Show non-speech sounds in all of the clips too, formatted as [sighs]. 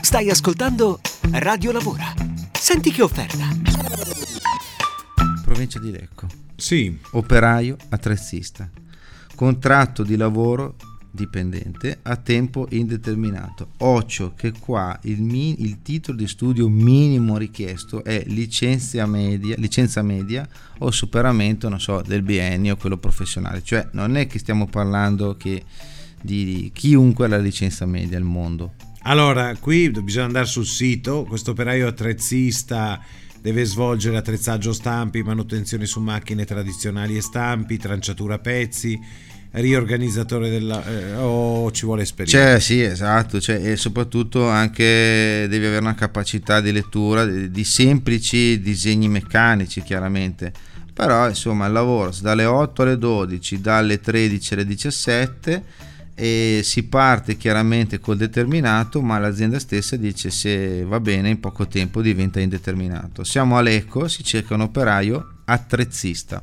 Stai ascoltando Radio Lavora. Senti che offerta. Provincia di Lecco. Sì. Operaio attrezzista. Contratto di lavoro dipendente a tempo indeterminato. Occhio che qua il, mi- il titolo di studio minimo richiesto è licenza media, licenza media o superamento, non so, del biennio, quello professionale. Cioè non è che stiamo parlando che di chiunque ha la licenza media al mondo. Allora, qui bisogna andare sul sito, questo operaio attrezzista deve svolgere attrezzaggio stampi, manutenzione su macchine tradizionali e stampi, tranciatura pezzi, riorganizzatore della... Eh, o ci vuole esperienza? Cioè, sì, esatto, cioè, e soprattutto anche devi avere una capacità di lettura di, di semplici disegni meccanici, chiaramente. Però, insomma, il lavoro dalle 8 alle 12, dalle 13 alle 17 e si parte chiaramente col determinato, ma l'azienda stessa dice se va bene in poco tempo diventa indeterminato. Siamo all'Eco, si cerca un operaio attrezzista.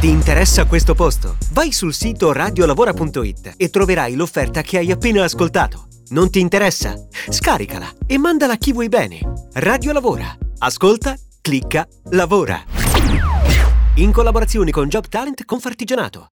Ti interessa questo posto? Vai sul sito radiolavora.it e troverai l'offerta che hai appena ascoltato. Non ti interessa? Scaricala e mandala a chi vuoi bene. Radio Lavora. Ascolta, clicca, lavora. In collaborazione con Job Talent Confartigianato.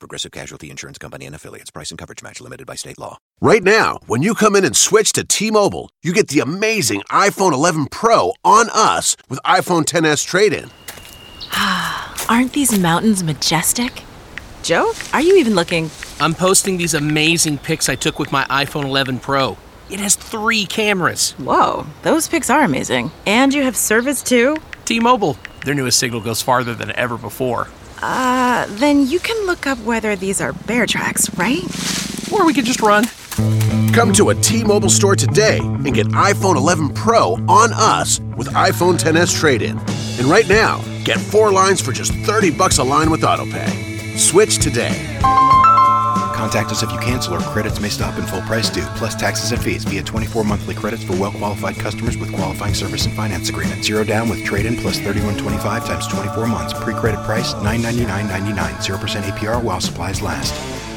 Progressive Casualty Insurance Company and affiliates. Price and coverage match limited by state law. Right now, when you come in and switch to T-Mobile, you get the amazing iPhone 11 Pro on us with iPhone 10s trade-in. [sighs] Aren't these mountains majestic? Joe, are you even looking? I'm posting these amazing pics I took with my iPhone 11 Pro. It has three cameras. Whoa, those pics are amazing. And you have service too? T-Mobile, their newest signal goes farther than ever before. Uh, then you can look up whether these are bear tracks, right? Or we could just run. Come to a T-Mobile store today and get iPhone 11 Pro on us with iPhone 10s trade-in. And right now, get four lines for just 30 bucks a line with AutoPay. Switch today. Contact us if you cancel or credits may stop and full price due, plus taxes and fees via 24 monthly credits for well qualified customers with qualifying service and finance agreement. Zero down with trade in plus 3125 times 24 months. Pre credit price $999.99. 0% APR while supplies last.